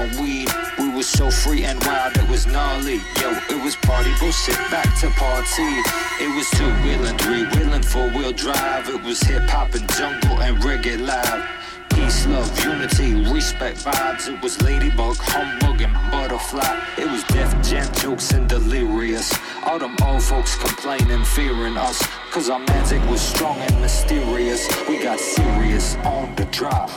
strong weed. We was so free and wild, it was gnarly. Yo, it was party bullshit, back to party. It was two wheeling, three wheeling, four wheel drive. It was hip hop and jungle and reggae live peace, love, unity, respect vibes. It was ladybug, humbug, and butterfly. It was Def, jam, jokes, and delirious. All them old folks complaining, fearing us. Cause our magic was strong and mysterious. We got serious on the drop.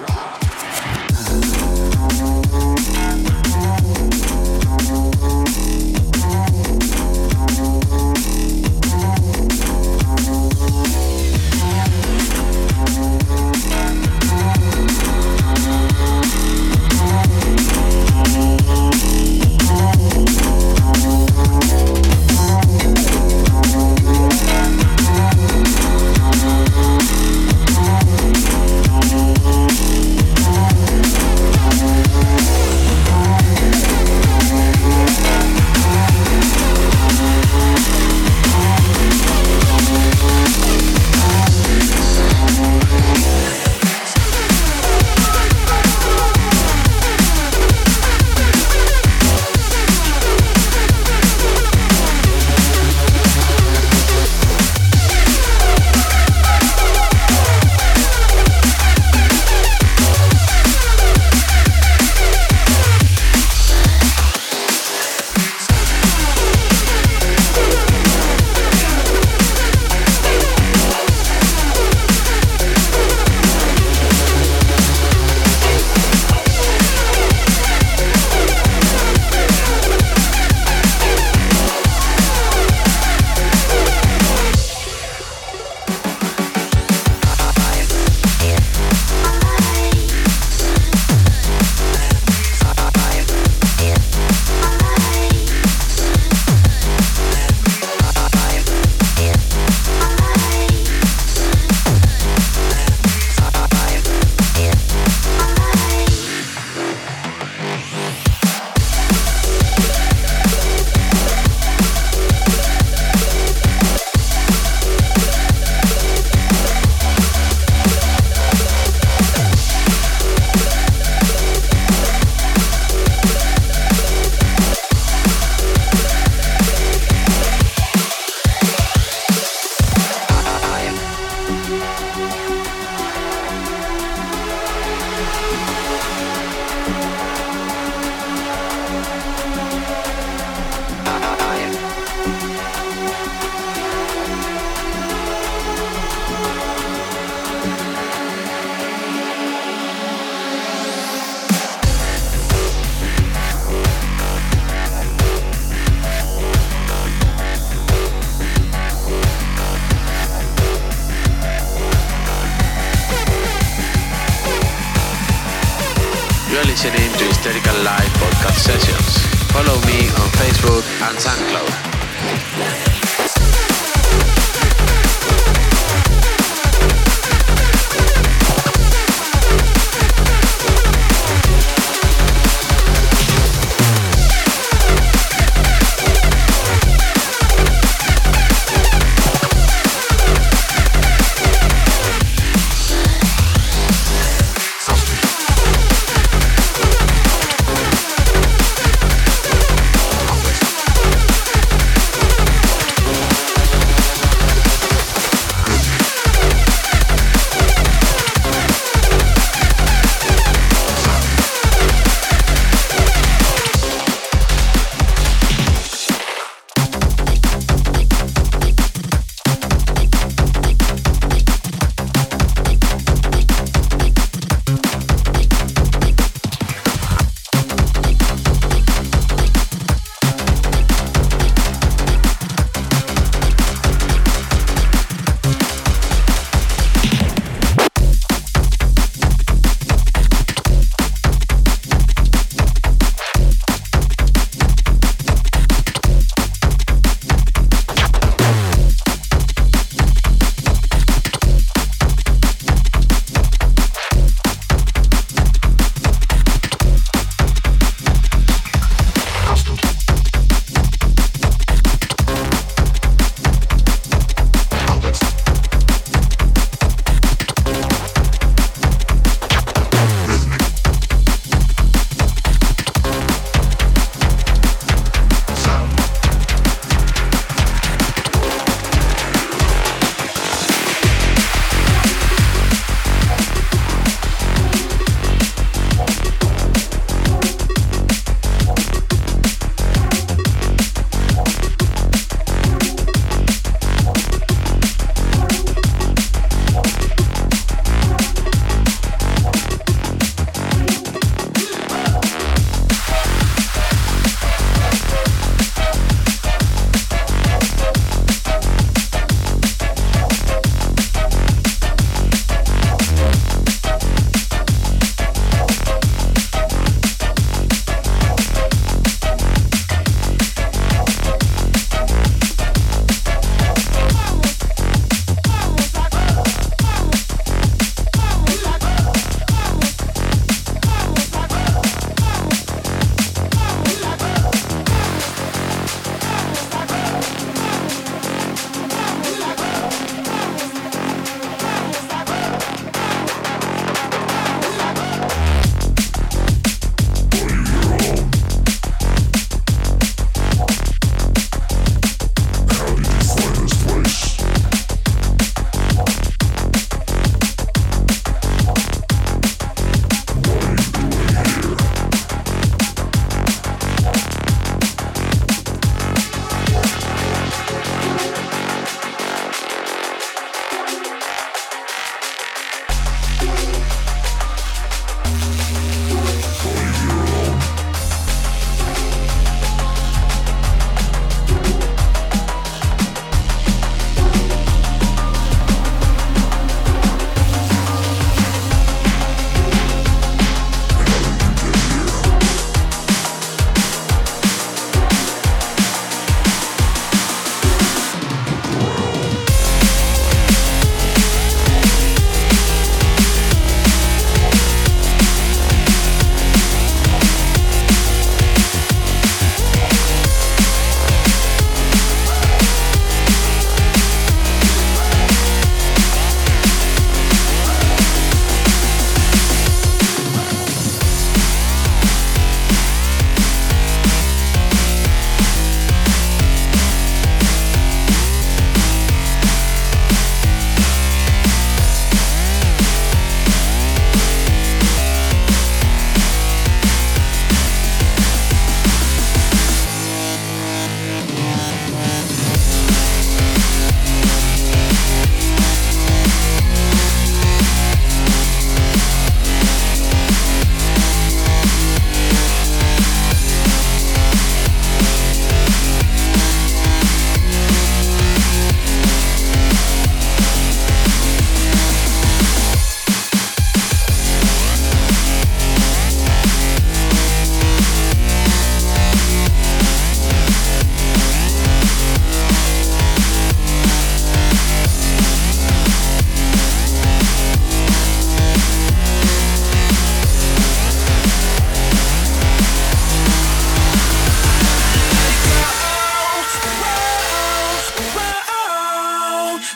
follow me on Facebook and SoundCloud.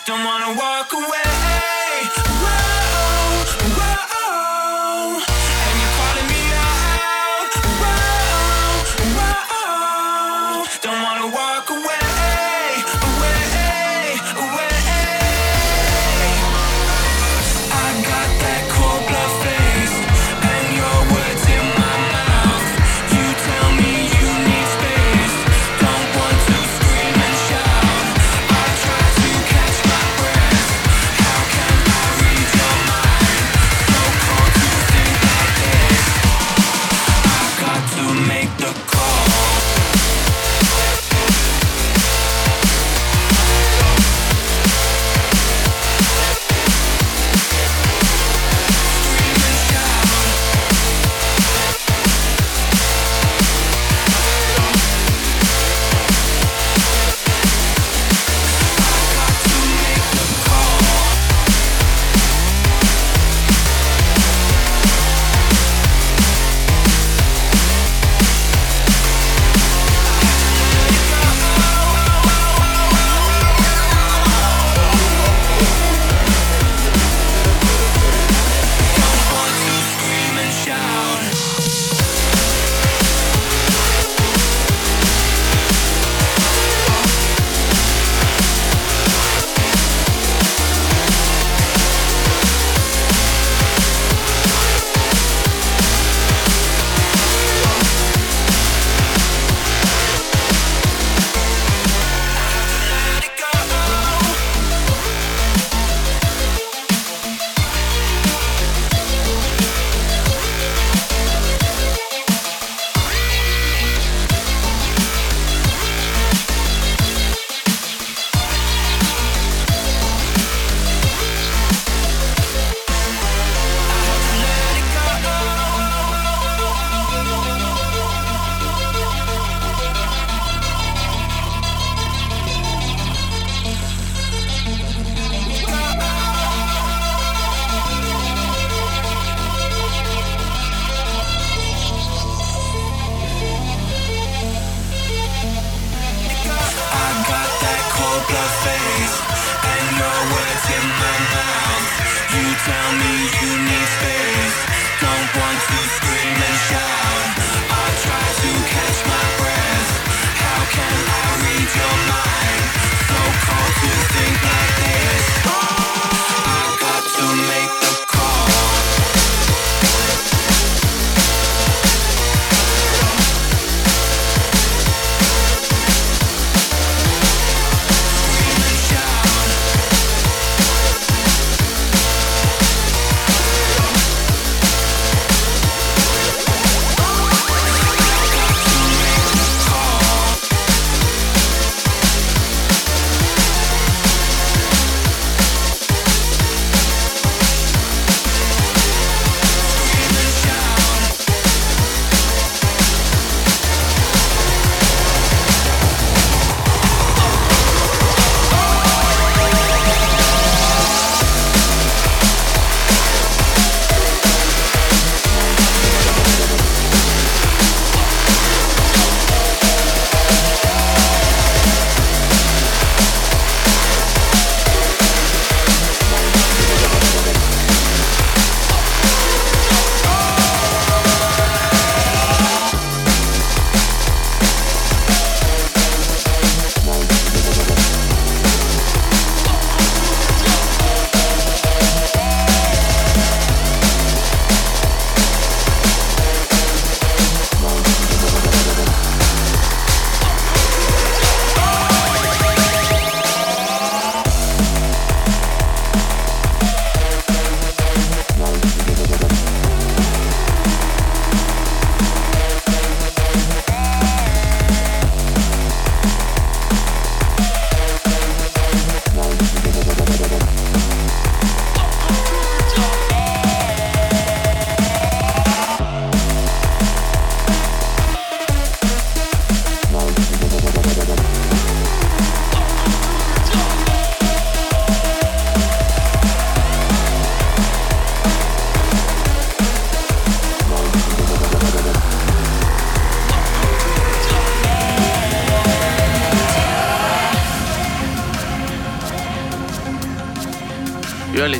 don't wanna walk away.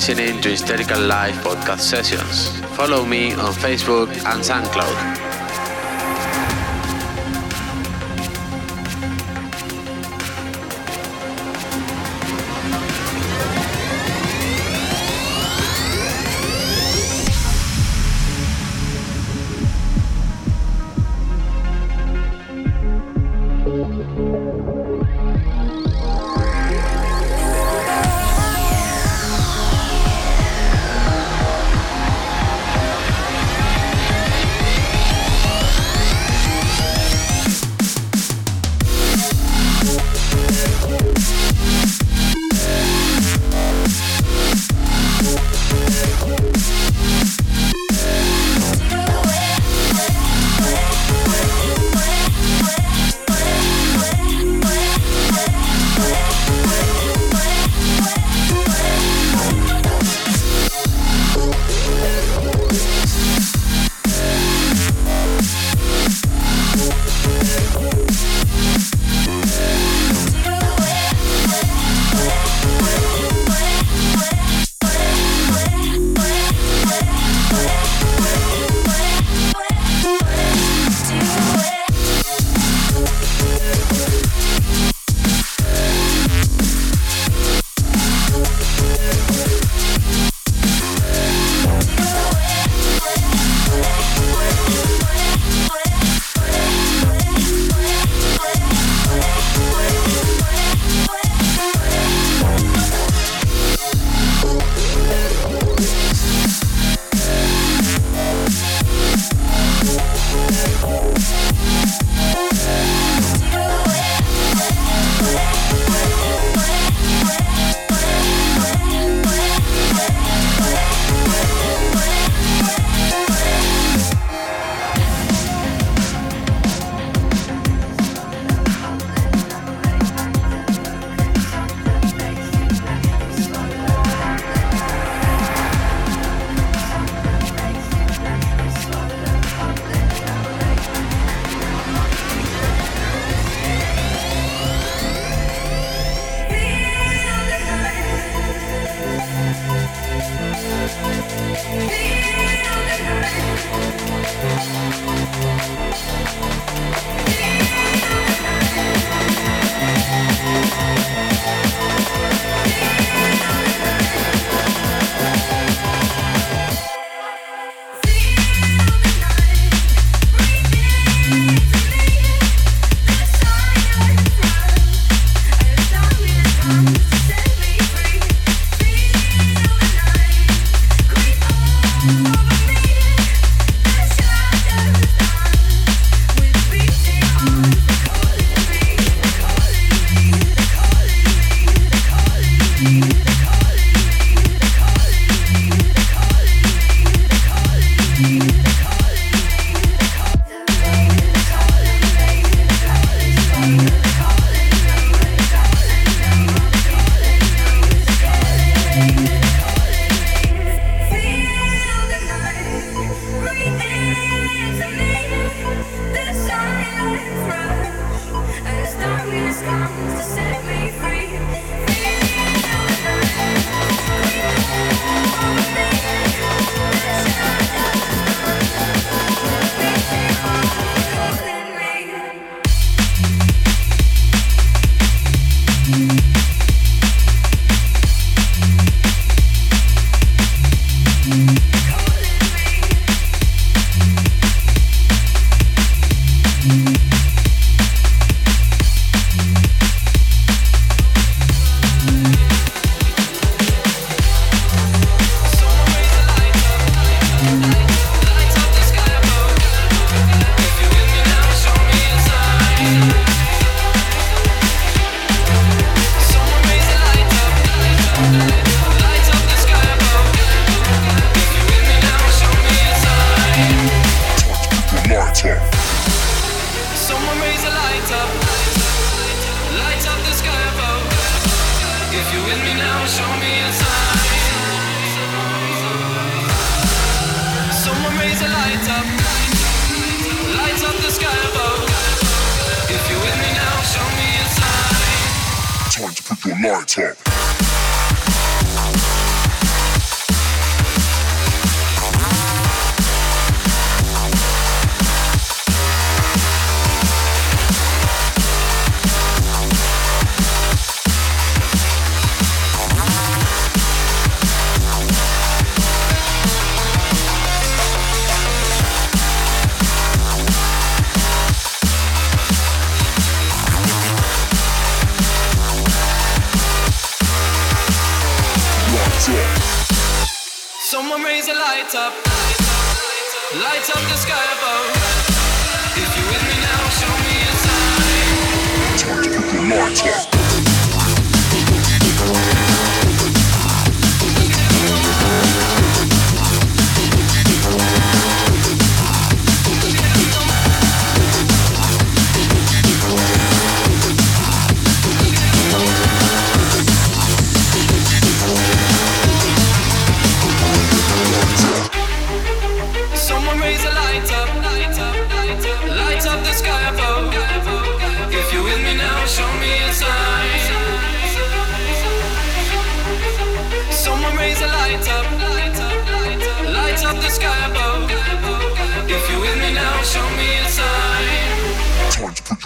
Listening to Hysterical Live podcast sessions. Follow me on Facebook and SoundCloud.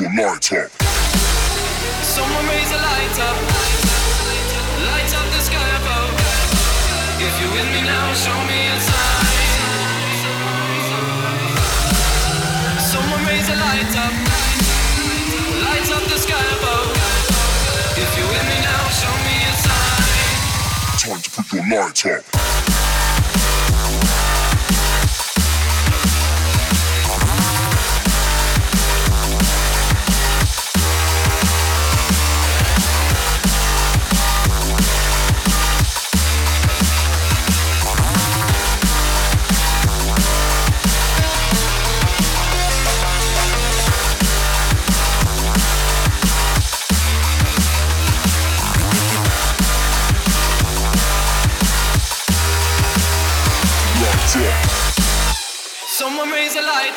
Light up. Someone raise a light up. Light up the sky above. If you're with me now, show me a sign. Someone raise a light up. Light up the sky above. If you're with me now, show me a sign. Time to put your light up.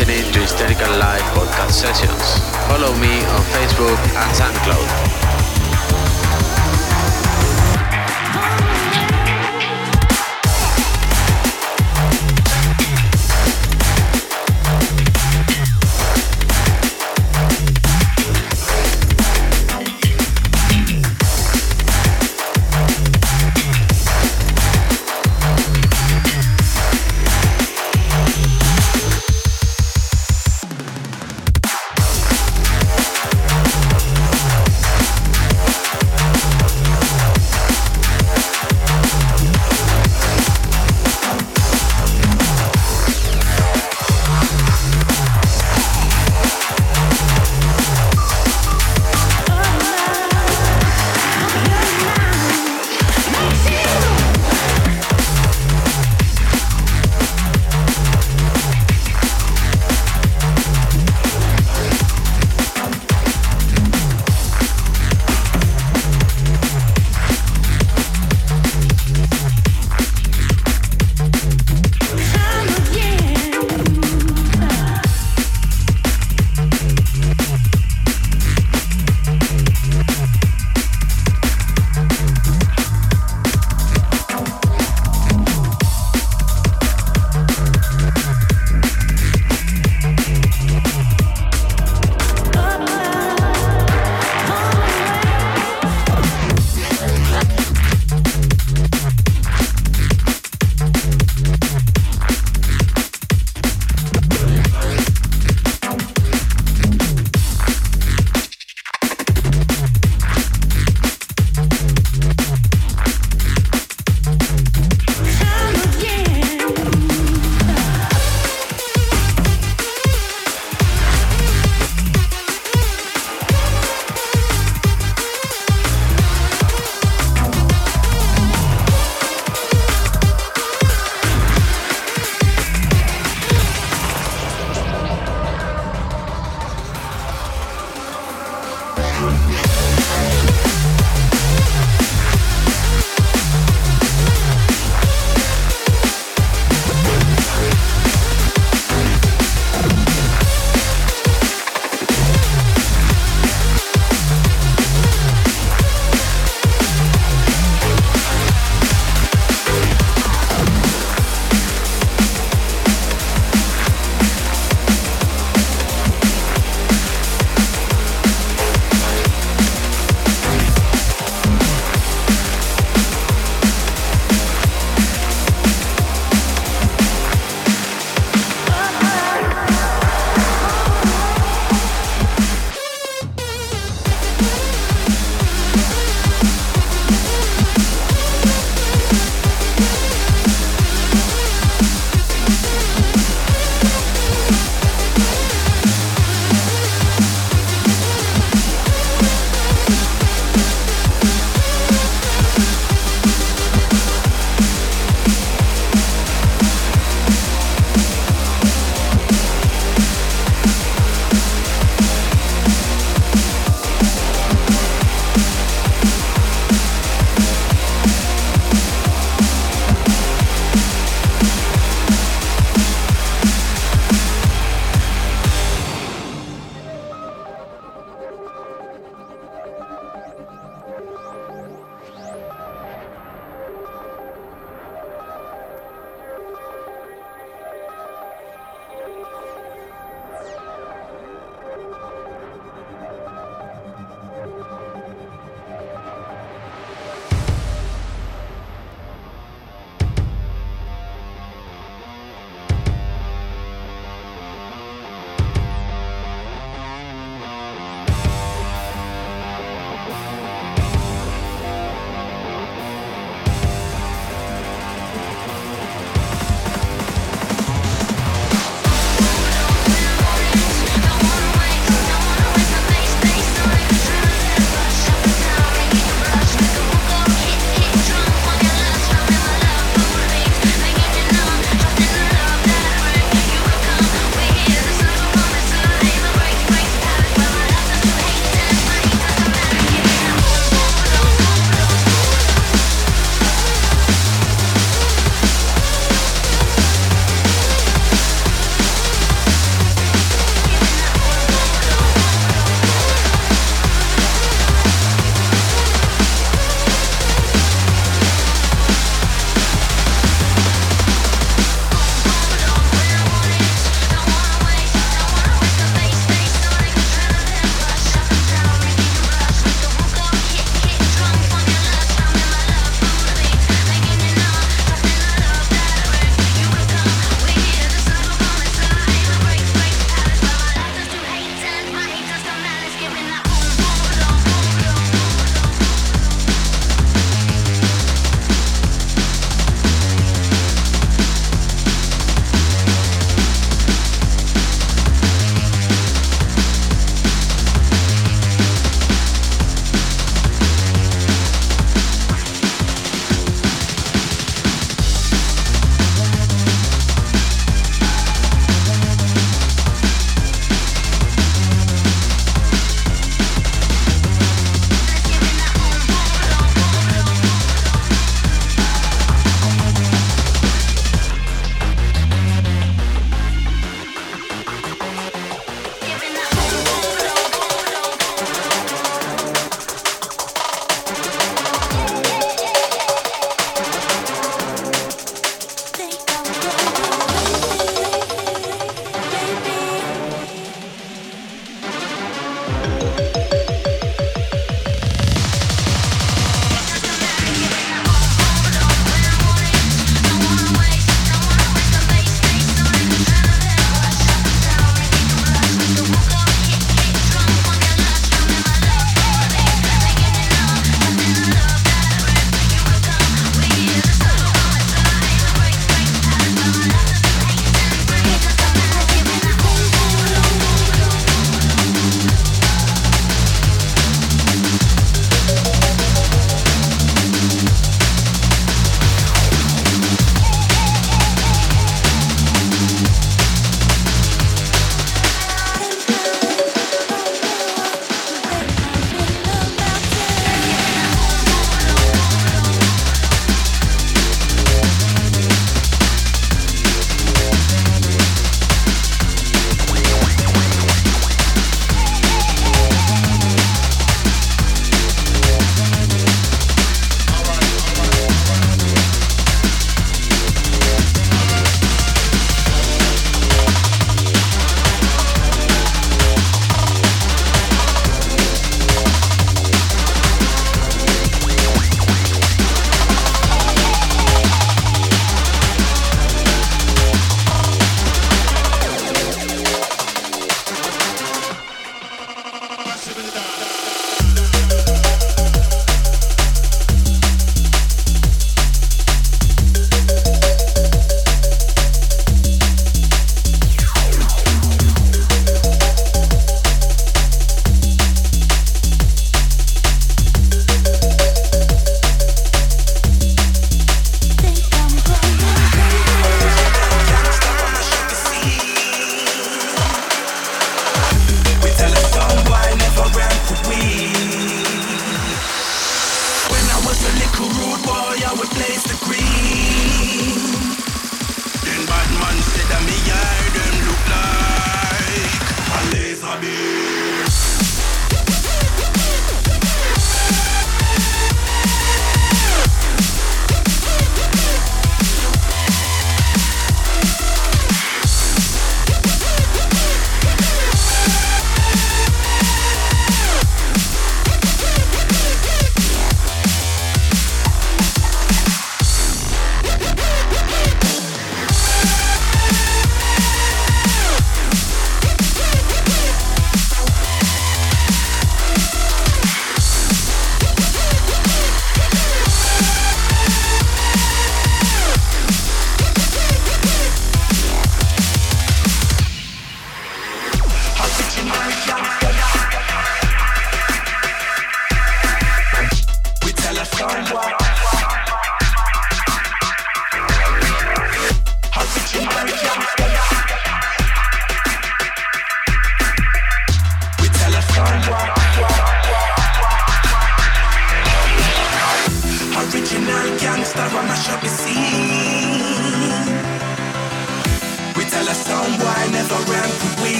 listening to Hysterical Live podcast sessions. Follow me on Facebook and SoundCloud.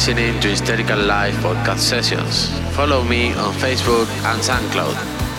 listening to Hysterical live podcast sessions. Follow me on Facebook and SoundCloud.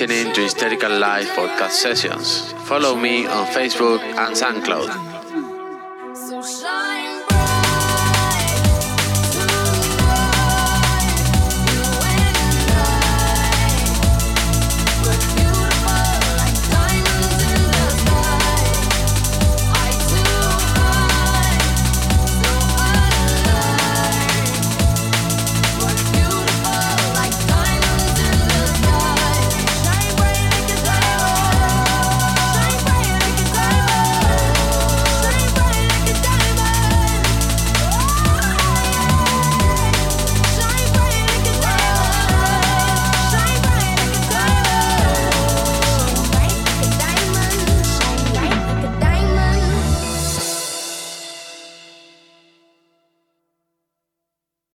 Listening to Hysterical Live podcast sessions. Follow me on Facebook and SoundCloud.